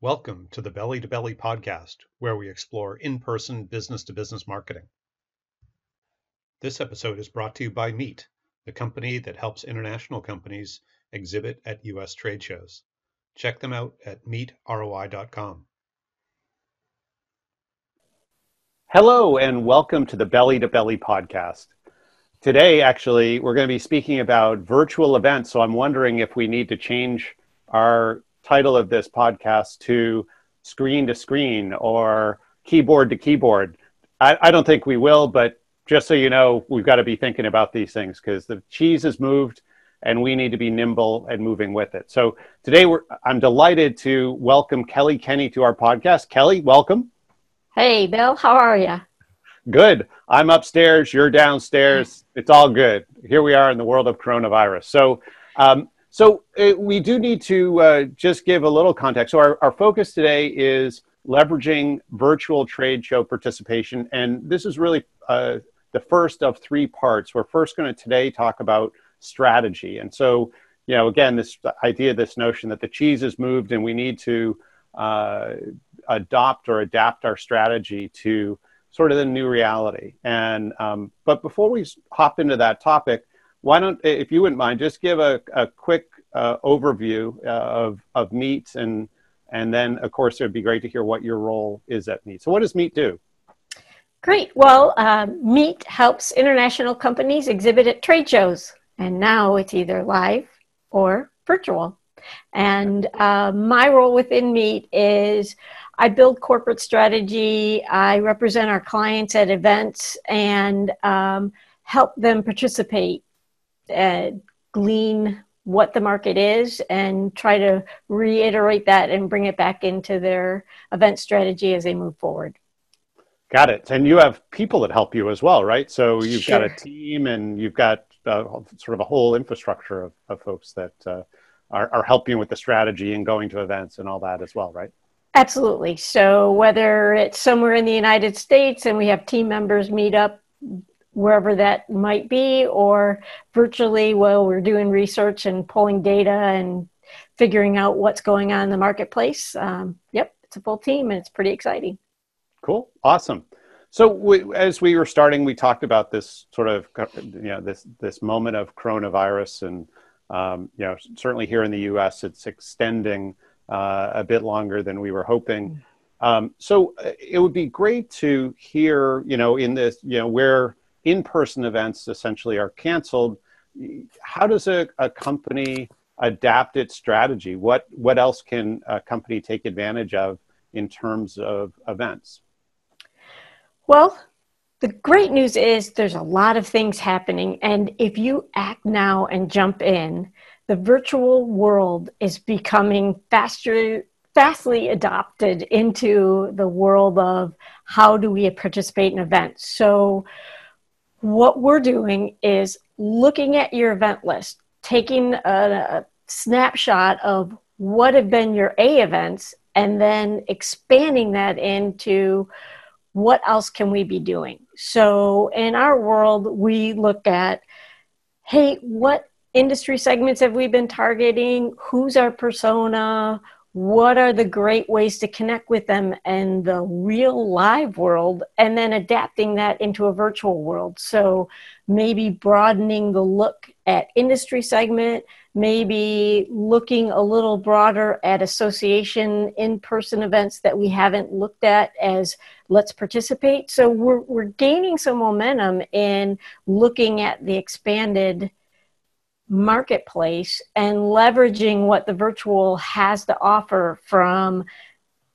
Welcome to the Belly to Belly podcast, where we explore in person business to business marketing. This episode is brought to you by Meet, the company that helps international companies exhibit at US trade shows. Check them out at meetroi.com. Hello, and welcome to the Belly to Belly podcast. Today, actually, we're going to be speaking about virtual events. So I'm wondering if we need to change our title of this podcast to screen to screen or keyboard to keyboard. I, I don't think we will, but just so you know, we've got to be thinking about these things because the cheese has moved and we need to be nimble and moving with it. So today I'm delighted to welcome Kelly Kenny to our podcast. Kelly, welcome. Hey, Bill, how are you? Good. I'm upstairs, you're downstairs. It's all good. Here we are in the world of coronavirus. So, um, so uh, we do need to uh, just give a little context. So our, our focus today is leveraging virtual trade show participation, and this is really uh, the first of three parts. We're first going to today talk about strategy, and so you know again this idea, this notion that the cheese has moved, and we need to uh, adopt or adapt our strategy to sort of the new reality. And um, but before we hop into that topic why don't, if you wouldn't mind, just give a, a quick uh, overview uh, of, of Meet and, and then, of course, it would be great to hear what your role is at Meet. So, what does Meet do? Great. Well, um, Meet helps international companies exhibit at trade shows, and now it's either live or virtual. And uh, my role within Meet is I build corporate strategy, I represent our clients at events, and um, help them participate uh, glean what the market is and try to reiterate that and bring it back into their event strategy as they move forward. Got it. And you have people that help you as well, right? So you've sure. got a team and you've got uh, sort of a whole infrastructure of, of folks that uh, are, are helping with the strategy and going to events and all that as well, right? Absolutely. So whether it's somewhere in the United States and we have team members meet up wherever that might be, or virtually while we're doing research and pulling data and figuring out what's going on in the marketplace. Um, yep, it's a full team and it's pretty exciting. Cool, awesome. So we, as we were starting, we talked about this sort of you know this this moment of coronavirus, and um, you know certainly here in the U.S. it's extending uh, a bit longer than we were hoping. Um, so uh, it would be great to hear, you know, in this, you know, where in-person events essentially are canceled how does a, a company adapt its strategy? What what else can a company take advantage of in terms of events? Well the great news is there's a lot of things happening and if you act now and jump in the virtual world is becoming faster fastly adopted into the world of how do we participate in events so what we're doing is looking at your event list, taking a, a snapshot of what have been your A events, and then expanding that into what else can we be doing. So in our world, we look at hey, what industry segments have we been targeting? Who's our persona? what are the great ways to connect with them in the real live world and then adapting that into a virtual world so maybe broadening the look at industry segment maybe looking a little broader at association in-person events that we haven't looked at as let's participate so we're, we're gaining some momentum in looking at the expanded marketplace and leveraging what the virtual has to offer from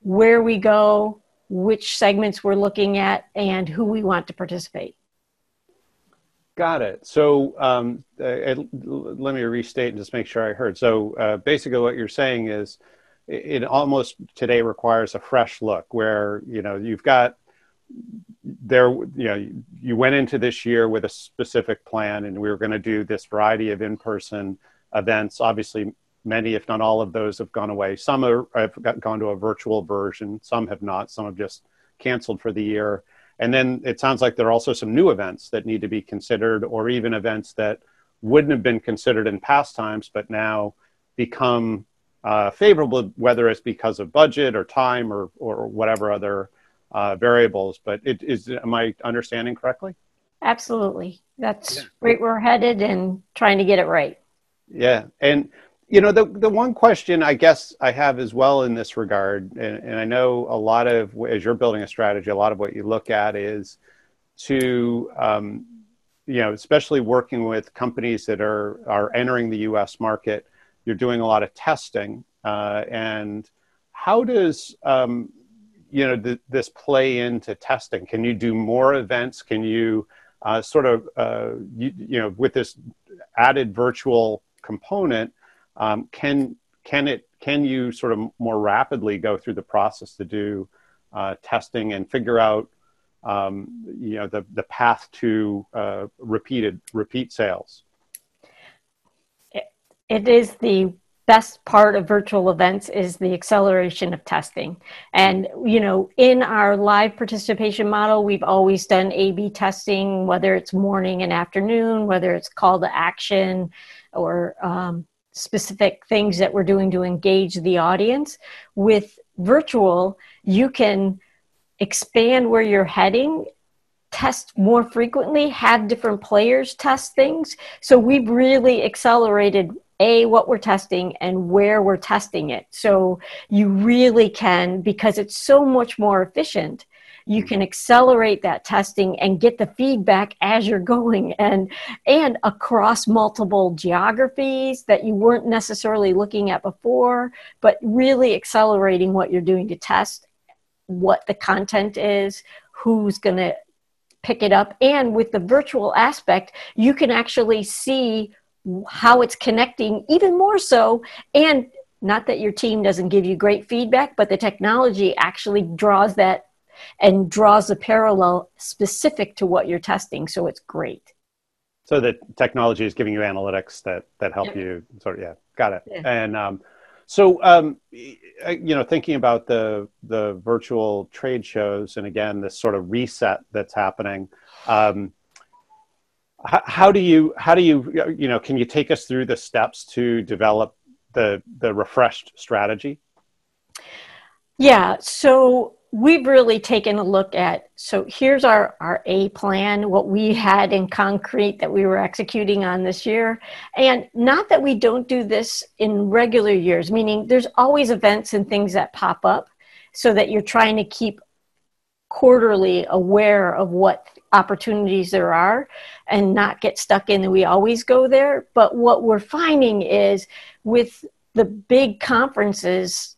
where we go, which segments we're looking at, and who we want to participate. Got it. So um, uh, let me restate and just make sure I heard. So uh, basically, what you're saying is it almost today requires a fresh look where you know you've got there you know you went into this year with a specific plan and we were going to do this variety of in-person events. Obviously many if not all of those have gone away. Some are, have gone to a virtual version. Some have not. Some have just canceled for the year. And then it sounds like there are also some new events that need to be considered or even events that wouldn't have been considered in past times, but now become uh, favorable, whether it's because of budget or time or, or whatever other uh, variables. But it is, am I understanding correctly? Absolutely. That's yeah. where we're headed and trying to get it right. Yeah. And, you know, the, the one question I guess I have as well in this regard, and, and I know a lot of, as you're building a strategy, a lot of what you look at is to, um, you know, especially working with companies that are, are entering the US market, you're doing a lot of testing. Uh, and how does, um, you know, th- this play into testing? Can you do more events? Can you, uh, sort of uh, you, you, know with this added virtual component um, can can it can you sort of more rapidly go through the process to do uh, testing and figure out um, you know the the path to uh, repeated repeat sales it is the best part of virtual events is the acceleration of testing. And, you know, in our live participation model, we've always done A B testing, whether it's morning and afternoon, whether it's call to action or um, specific things that we're doing to engage the audience. With virtual, you can expand where you're heading test more frequently, have different players test things. So we've really accelerated a what we're testing and where we're testing it. So you really can because it's so much more efficient you mm-hmm. can accelerate that testing and get the feedback as you're going and and across multiple geographies that you weren't necessarily looking at before but really accelerating what you're doing to test what the content is who's going to pick it up and with the virtual aspect you can actually see how it's connecting even more so and not that your team doesn't give you great feedback but the technology actually draws that and draws a parallel specific to what you're testing so it's great. So the technology is giving you analytics that that help you sort of yeah got it. Yeah. and um, so um, you know thinking about the the virtual trade shows and again this sort of reset that's happening um, how do you how do you you know can you take us through the steps to develop the the refreshed strategy? Yeah so we've really taken a look at so here's our our a plan what we had in concrete that we were executing on this year. And not that we don't do this in regular years meaning there's always events and things that pop up so that you're trying to keep quarterly aware of what opportunities there are and not get stuck in that we always go there. But what we're finding is with the big conferences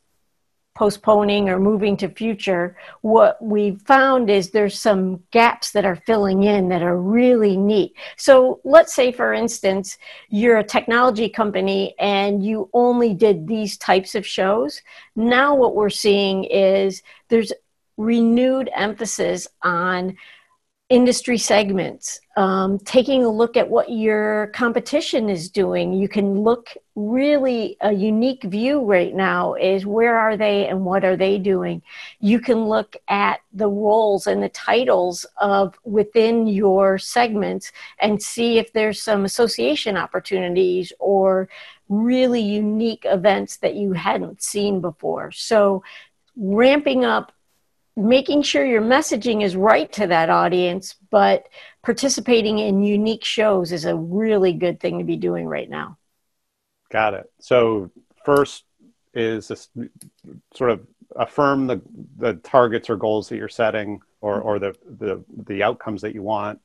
postponing or moving to future, what we found is there's some gaps that are filling in that are really neat. So let's say, for instance, you're a technology company and you only did these types of shows. Now, what we're seeing is there's renewed emphasis on industry segments, um, taking a look at what your competition is doing. You can look really a unique view right now is where are they and what are they doing. You can look at the roles and the titles of within your segments and see if there's some association opportunities or really unique events that you hadn't seen before. So ramping up making sure your messaging is right to that audience, but participating in unique shows is a really good thing to be doing right now. Got it. So first is sort of affirm the, the targets or goals that you're setting or, or the, the, the outcomes that you want,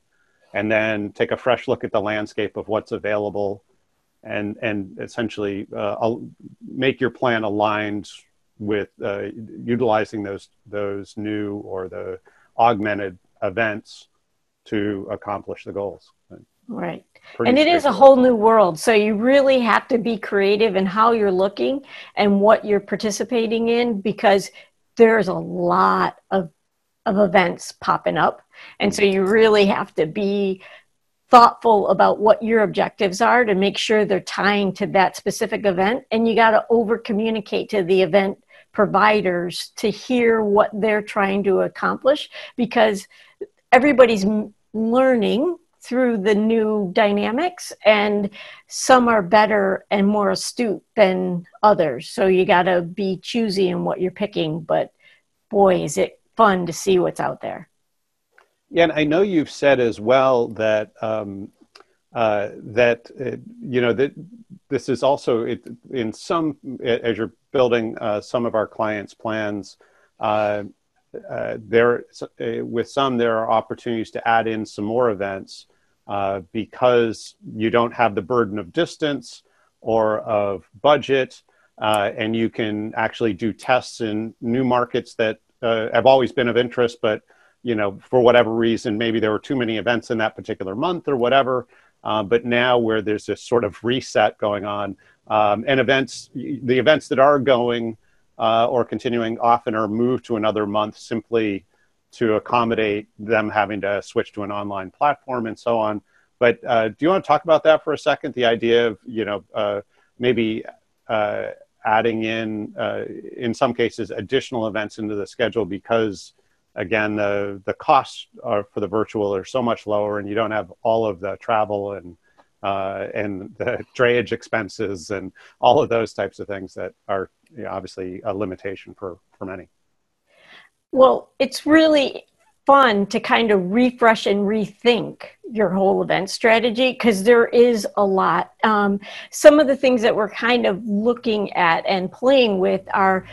and then take a fresh look at the landscape of what's available and, and essentially uh, make your plan aligned with uh, utilizing those those new or the augmented events to accomplish the goals. Right. Pretty and it is a whole new world. So you really have to be creative in how you're looking and what you're participating in because there's a lot of of events popping up. And so you really have to be thoughtful about what your objectives are to make sure they're tying to that specific event and you got to over communicate to the event providers to hear what they're trying to accomplish because everybody's learning through the new dynamics and some are better and more astute than others. So you got to be choosy in what you're picking but boy is it fun to see what's out there. Yeah and i know you've said as well that um, uh, that uh, you know that this is also it, in some as you're building uh, some of our clients plans uh, uh, there with some there are opportunities to add in some more events because you don't have the burden of distance or of budget and you can actually do tests in new markets that have always been of interest but you know for whatever reason maybe there were too many events in that particular month or whatever uh, but now where there's this sort of reset going on um, and events the events that are going uh, or continuing often are moved to another month simply to accommodate them having to switch to an online platform and so on. But uh, do you want to talk about that for a second? The idea of you know uh, maybe uh, adding in uh, in some cases additional events into the schedule because again the the costs are, for the virtual are so much lower and you don't have all of the travel and uh, and the drayage expenses and all of those types of things that are you know, obviously a limitation for, for many. Well, it's really fun to kind of refresh and rethink your whole event strategy because there is a lot. Um, some of the things that we're kind of looking at and playing with are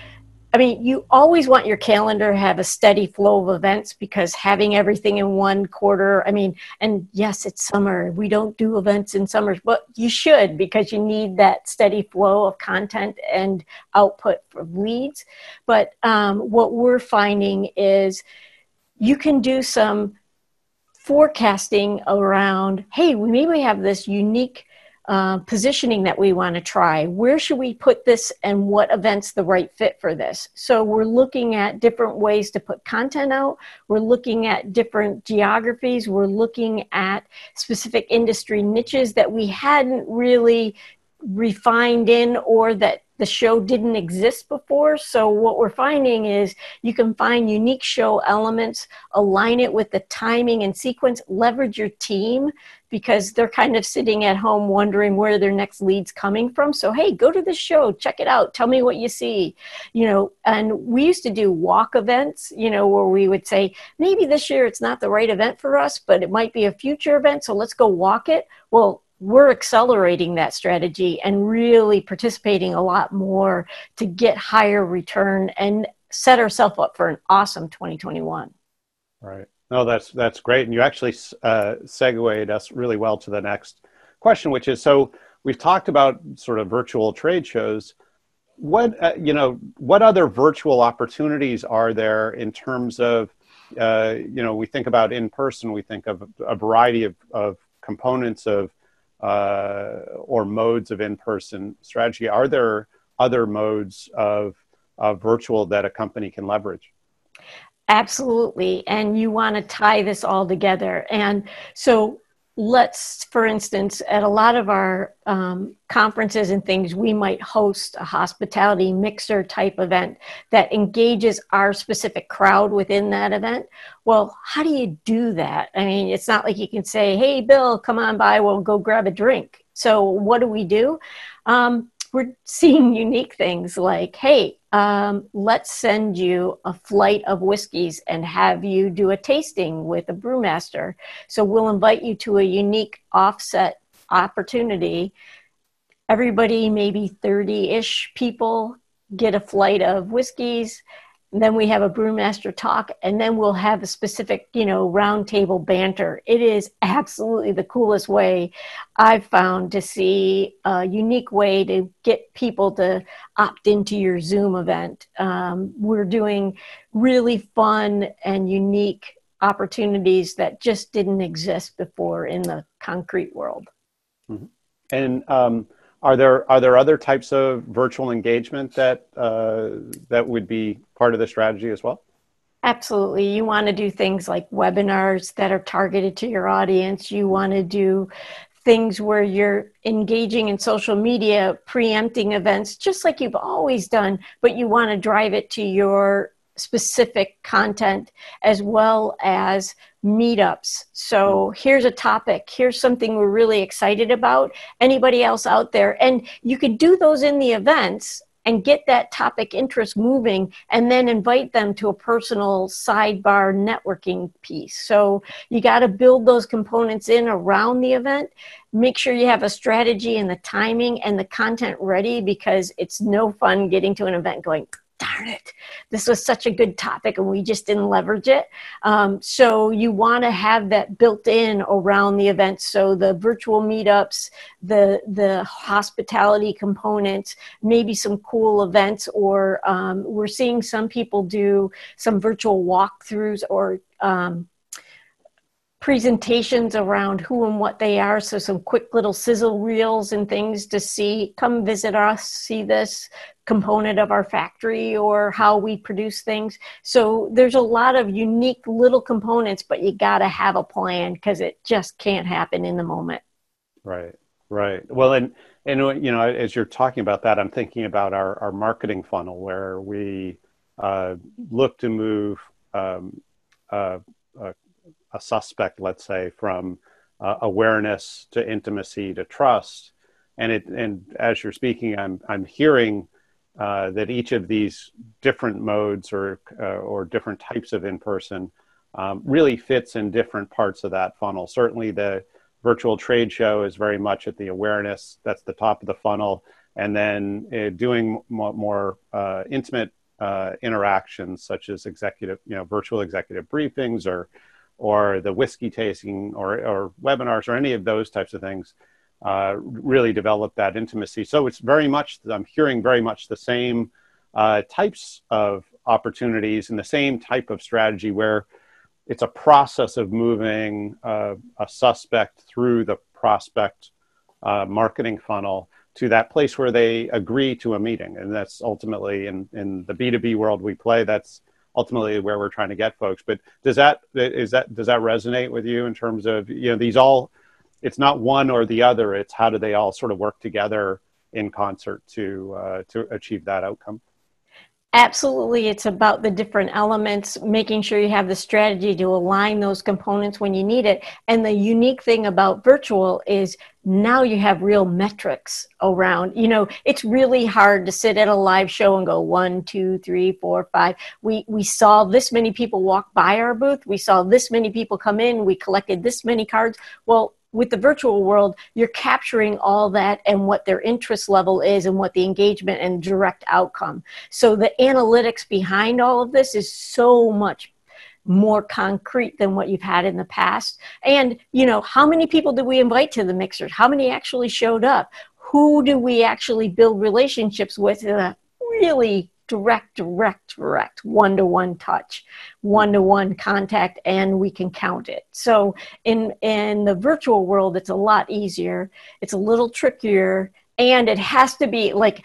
I mean, you always want your calendar to have a steady flow of events because having everything in one quarter, I mean, and yes, it's summer. We don't do events in summers, but you should because you need that steady flow of content and output from leads. But um, what we're finding is you can do some forecasting around, hey, we maybe have this unique uh, positioning that we want to try. Where should we put this and what event's the right fit for this? So we're looking at different ways to put content out. We're looking at different geographies. We're looking at specific industry niches that we hadn't really refined in or that the show didn't exist before. So, what we're finding is you can find unique show elements, align it with the timing and sequence, leverage your team because they're kind of sitting at home wondering where their next lead's coming from. So, hey, go to the show, check it out, tell me what you see. You know, and we used to do walk events, you know, where we would say, maybe this year it's not the right event for us, but it might be a future event. So, let's go walk it. Well, we're accelerating that strategy and really participating a lot more to get higher return and set ourselves up for an awesome 2021. Right. No, that's that's great, and you actually uh, segued us really well to the next question, which is so we've talked about sort of virtual trade shows. What uh, you know, what other virtual opportunities are there in terms of uh, you know, we think about in person, we think of a variety of, of components of uh, or modes of in-person strategy. Are there other modes of, of virtual that a company can leverage? Absolutely. And you want to tie this all together. And so let's, for instance, at a lot of our um, conferences and things, we might host a hospitality mixer type event that engages our specific crowd within that event. Well, how do you do that? I mean, it's not like you can say, hey, Bill, come on by, we'll go grab a drink. So, what do we do? Um, we're seeing unique things like, hey, um, let's send you a flight of whiskeys and have you do a tasting with a brewmaster. So we'll invite you to a unique offset opportunity. Everybody, maybe 30 ish people, get a flight of whiskeys then we have a brewmaster talk and then we'll have a specific you know roundtable banter. It is absolutely the coolest way i've found to see a unique way to get people to opt into your zoom event. Um, we're doing really fun and unique opportunities that just didn't exist before in the concrete world. Mm-hmm. and um, are there are there other types of virtual engagement that uh, that would be part of the strategy as well? Absolutely. You want to do things like webinars that are targeted to your audience. You want to do things where you're engaging in social media, preempting events, just like you've always done, but you want to drive it to your specific content as well as meetups. So here's a topic, here's something we're really excited about. Anybody else out there? And you could do those in the events and get that topic interest moving and then invite them to a personal sidebar networking piece. So you got to build those components in around the event. Make sure you have a strategy and the timing and the content ready because it's no fun getting to an event going, darn it, this was such a good topic and we just didn't leverage it. Um, so you want to have that built in around the event. So the virtual meetups, the the hospitality components, maybe some cool events, or um, we're seeing some people do some virtual walkthroughs or um, presentations around who and what they are. So some quick little sizzle reels and things to see, come visit us, see this component of our factory or how we produce things. So there's a lot of unique little components, but you got to have a plan because it just can't happen in the moment. Right, right. Well, and, and, you know, as you're talking about that, I'm thinking about our, our marketing funnel where we uh, look to move um, uh, a suspect, let's say, from uh, awareness to intimacy to trust. And it, and as you're speaking, I'm, I'm hearing uh, that each of these different modes or, uh, or different types of in-person um, really fits in different parts of that funnel. Certainly the virtual trade show is very much at the awareness, that's the top of the funnel. And then uh, doing more, more uh, intimate uh, interactions such as executive, you know, virtual executive briefings or or the whiskey tasting or, or webinars or any of those types of things uh, really develop that intimacy. So it's very much, I'm hearing very much the same uh, types of opportunities and the same type of strategy where it's a process of moving uh, a suspect through the prospect uh, marketing funnel to that place where they agree to a meeting. And that's ultimately in, in the B2B world we play, that's ultimately where we're trying to get folks. But does that is that does that resonate with you in terms of you know these all? It's not one or the other. It's how do they all sort of work together in concert to uh, to achieve that outcome? Absolutely. It's about the different elements, making sure you have the strategy to align those components when you need it. And the unique thing about virtual is now you have real metrics around. You know, it's really hard to sit at a live show and go one, two, three, four, five. We we saw this many people walk by our booth. We saw this many people come in. We collected this many cards. Well, with the virtual world, you're capturing all that and what their interest level is and what the engagement and direct outcome. So the analytics behind all of this is so much more concrete than what you've had in the past. And, you know, how many people did we invite to the mixers? How many actually showed up? Who do we actually build relationships with in a really direct, direct, direct, one to one touch, one to one contact, and we can count it. So in in the virtual world, it's a lot easier. It's a little trickier, and it has to be like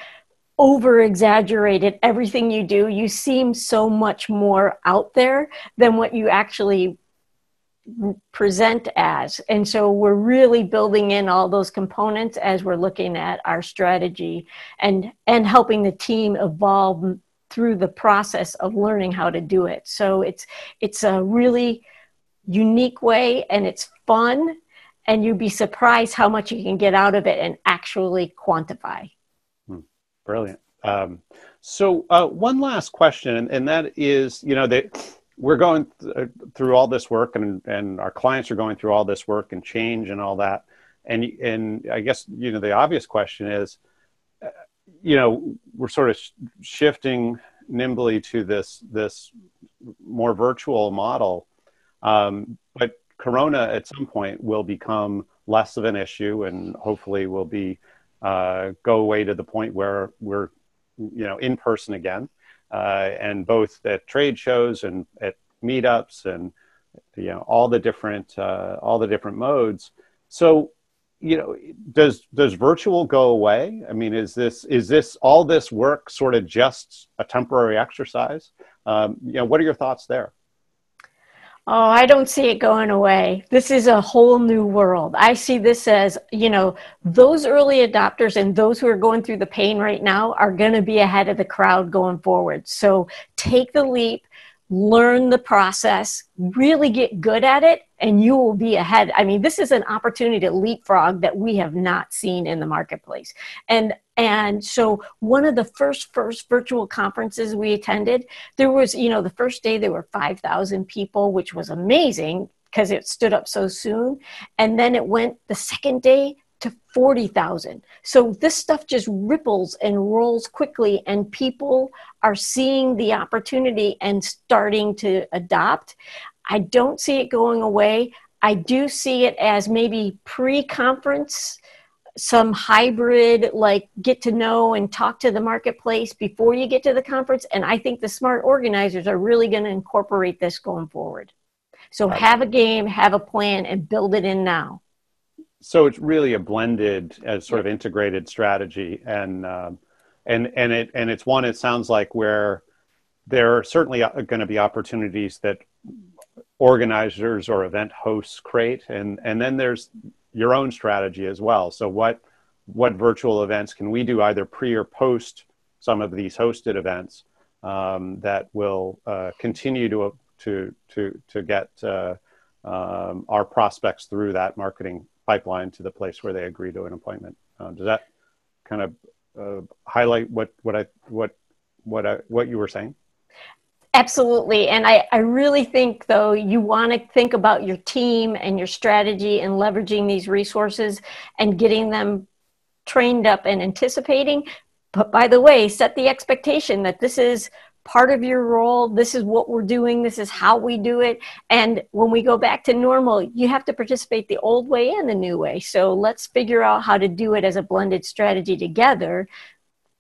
over exaggerated everything you do you seem so much more out there than what you actually present as. And so we're really building in all those components as we're looking at our strategy and and helping the team evolve through the process of learning how to do it. So it's it's a really unique way and it's fun and you'd be surprised how much you can get out of it and actually quantify. Hmm. Brilliant. Um, so uh, one last question, and, and that is, you know, that we're going th- uh, through all this work and, and our clients are going through all this work and change and all that. And, and I guess, you know, the obvious question is, uh, you know, we're sort of sh- shifting nimbly to this, this more virtual model. Um, but Corona at some point will become less of an issue and hopefully will be, uh, go away to the point where we're, you know, in person again and both at trade shows and at meetups and you know all the different uh, all the different modes. So you know does does virtual go away? I mean is this is this all this work sort of just a temporary exercise? Um, you know what are your thoughts there Oh, I don't see it going away. This is a whole new world. I see this as, you know, those early adopters and those who are going through the pain right now are going to be ahead of the crowd going forward. So take the leap, learn the process, really get good at it, and you will be ahead. I mean, this is an opportunity to leapfrog that we have not seen in the marketplace. And and so one of the first first virtual conferences we attended, there was, you know, the first day there were 5,000 people, which was amazing because it stood up so soon. And then it went the second day to 40,000. So this stuff just ripples and rolls quickly, and people are seeing the opportunity and starting to adopt. I don't see it going away. I do see it as maybe pre conference, some hybrid, like get to know and talk to the marketplace before you get to the conference. And I think the smart organizers are really going to incorporate this going forward. So have a game, have a plan, and build it in now so it's really a blended as sort of integrated strategy and um, and and it and it's one it sounds like where there are certainly going to be opportunities that organizers or event hosts create and and then there's your own strategy as well so what what virtual events can we do either pre or post some of these hosted events um, that will uh, continue to to to to get uh, um, our prospects through that marketing pipeline to the place where they agree to an appointment. Uh, does that kind of uh, highlight what what I what what I, what you were saying? Absolutely. And I, I really think, though, you want to think about your team and your strategy and leveraging these resources and getting them trained up and anticipating. But by the way, set the expectation that this is part of your role. This is what we're doing. This is how we do it. And when we go back to normal, you have to participate the old way and the new way. So let's figure out how to do it as a blended strategy together.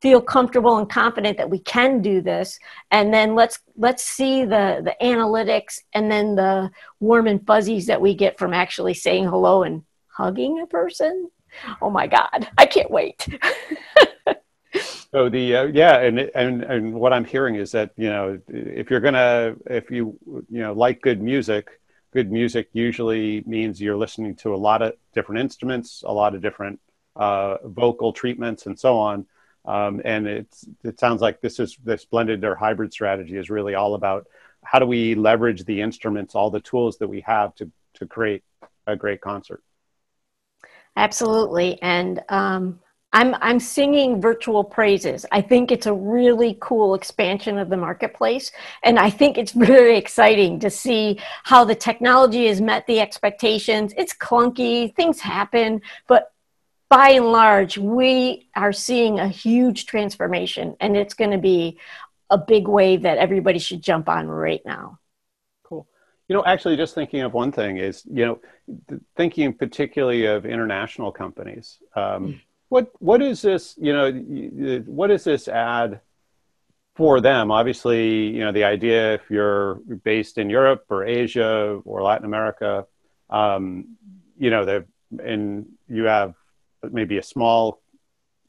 Feel comfortable and confident that we can do this, and then let's let's see the the analytics and then the warm and fuzzies that we get from actually saying hello and hugging a person. Oh my God, I can't wait. So the uh, yeah, and and and what I'm hearing is that you know if you're gonna if you you know like good music, good music usually means you're listening to a lot of different instruments, a lot of different uh, vocal treatments, and so on. Um, and it's it sounds like this is this blended or hybrid strategy is really all about how do we leverage the instruments, all the tools that we have to to create a great concert. Absolutely, and um, I'm I'm singing virtual praises. I think it's a really cool expansion of the marketplace and I think it's very exciting to see how the technology has met the expectations. It's clunky, things happen, but by and large, we are seeing a huge transformation and it's going to be a big wave that everybody should jump on right now. Cool. You know, actually just thinking of one thing is, you know, thinking particularly of international companies. Um, mm what what is this? You know, what is this ad for them? Obviously, you know, the idea if you're based in Europe or Asia or Latin America, um, you know, and you have maybe a small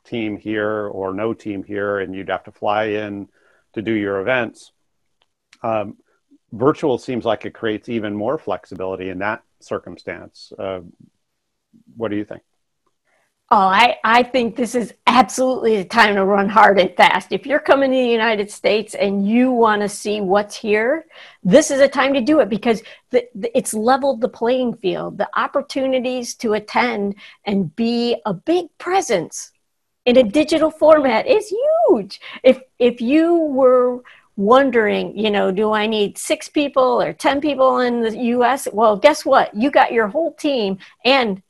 team here or no team here, and you'd have to fly in to do your events. Um, virtual seems like it creates even more flexibility in that circumstance. Uh, what do you think? Oh, I, I think this is absolutely the time to run hard and fast. If you're coming to the United States and you want to see what's here, this is a time to do it because the, the, it's leveled the playing field. The opportunities to attend and be a big presence in a digital format is huge. If if you were wondering, you know, do I need six people or 10 people in the US? Well, guess what? You got your whole team and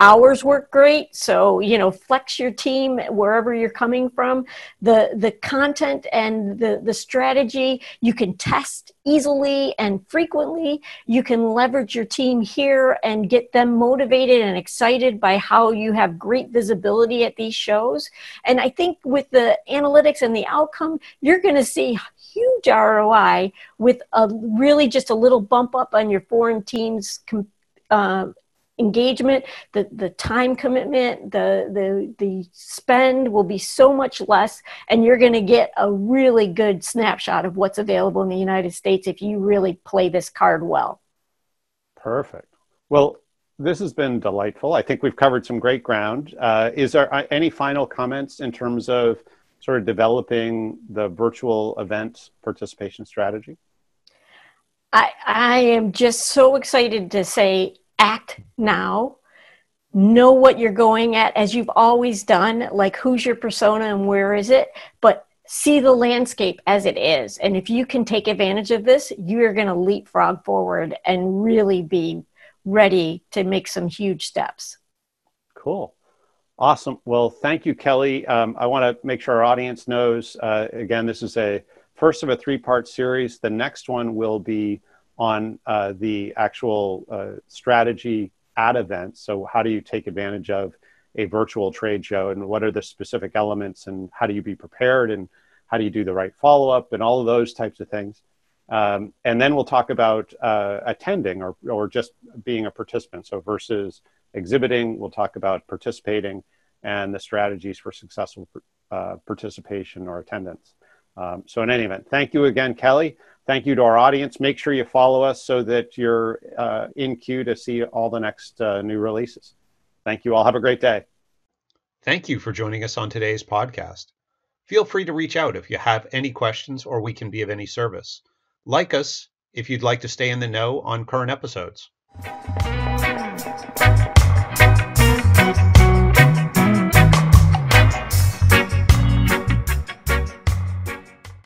hours work great. So you know flex your team wherever you're coming from. The the content and the the strategy you can test easily and frequently. You can leverage your team here and get them motivated and excited by how you have great visibility at these shows. And i think with the analytics and the outcome you're going to see huge roi with a really just a little bump up on your foreign teams uh, engagement, the, the time commitment, the, the, the spend will be so much less, and you're going to get a really good snapshot of what's available in the United States if you really play this card well. Perfect. Well, this has been delightful. I think we've covered some great ground. Uh, is there uh, any final comments in terms of sort of developing the virtual event participation strategy? I, I am just so excited to say act now. Know what you're going at as you've always done, like who's your persona and where is it, but see the landscape as it is. And if you can take advantage of this, you're going to leapfrog forward and really be ready to make some huge steps. Cool. Awesome. Well, thank you, Kelly. Um, I want to make sure our audience knows uh, again, this is a first of a three part series. The next one will be on uh, the actual uh, strategy at events. So, how do you take advantage of a virtual trade show and what are the specific elements and how do you be prepared and how do you do the right follow up and all of those types of things. Um, and then we'll talk about uh, attending or, or just being a participant. So versus exhibiting, we'll talk about participating and the strategies for successful uh, participation or attendance. Um, so in any event, thank you again, Kelly. Thank you to our audience. Make sure you follow us so that you're uh, in queue to see all the next uh, new releases. Thank you all. Have a great day. Thank you for joining us on today's podcast. Feel free to reach out if you have any questions or we can be of any service. Like us if you'd like to stay in the know on current episodes.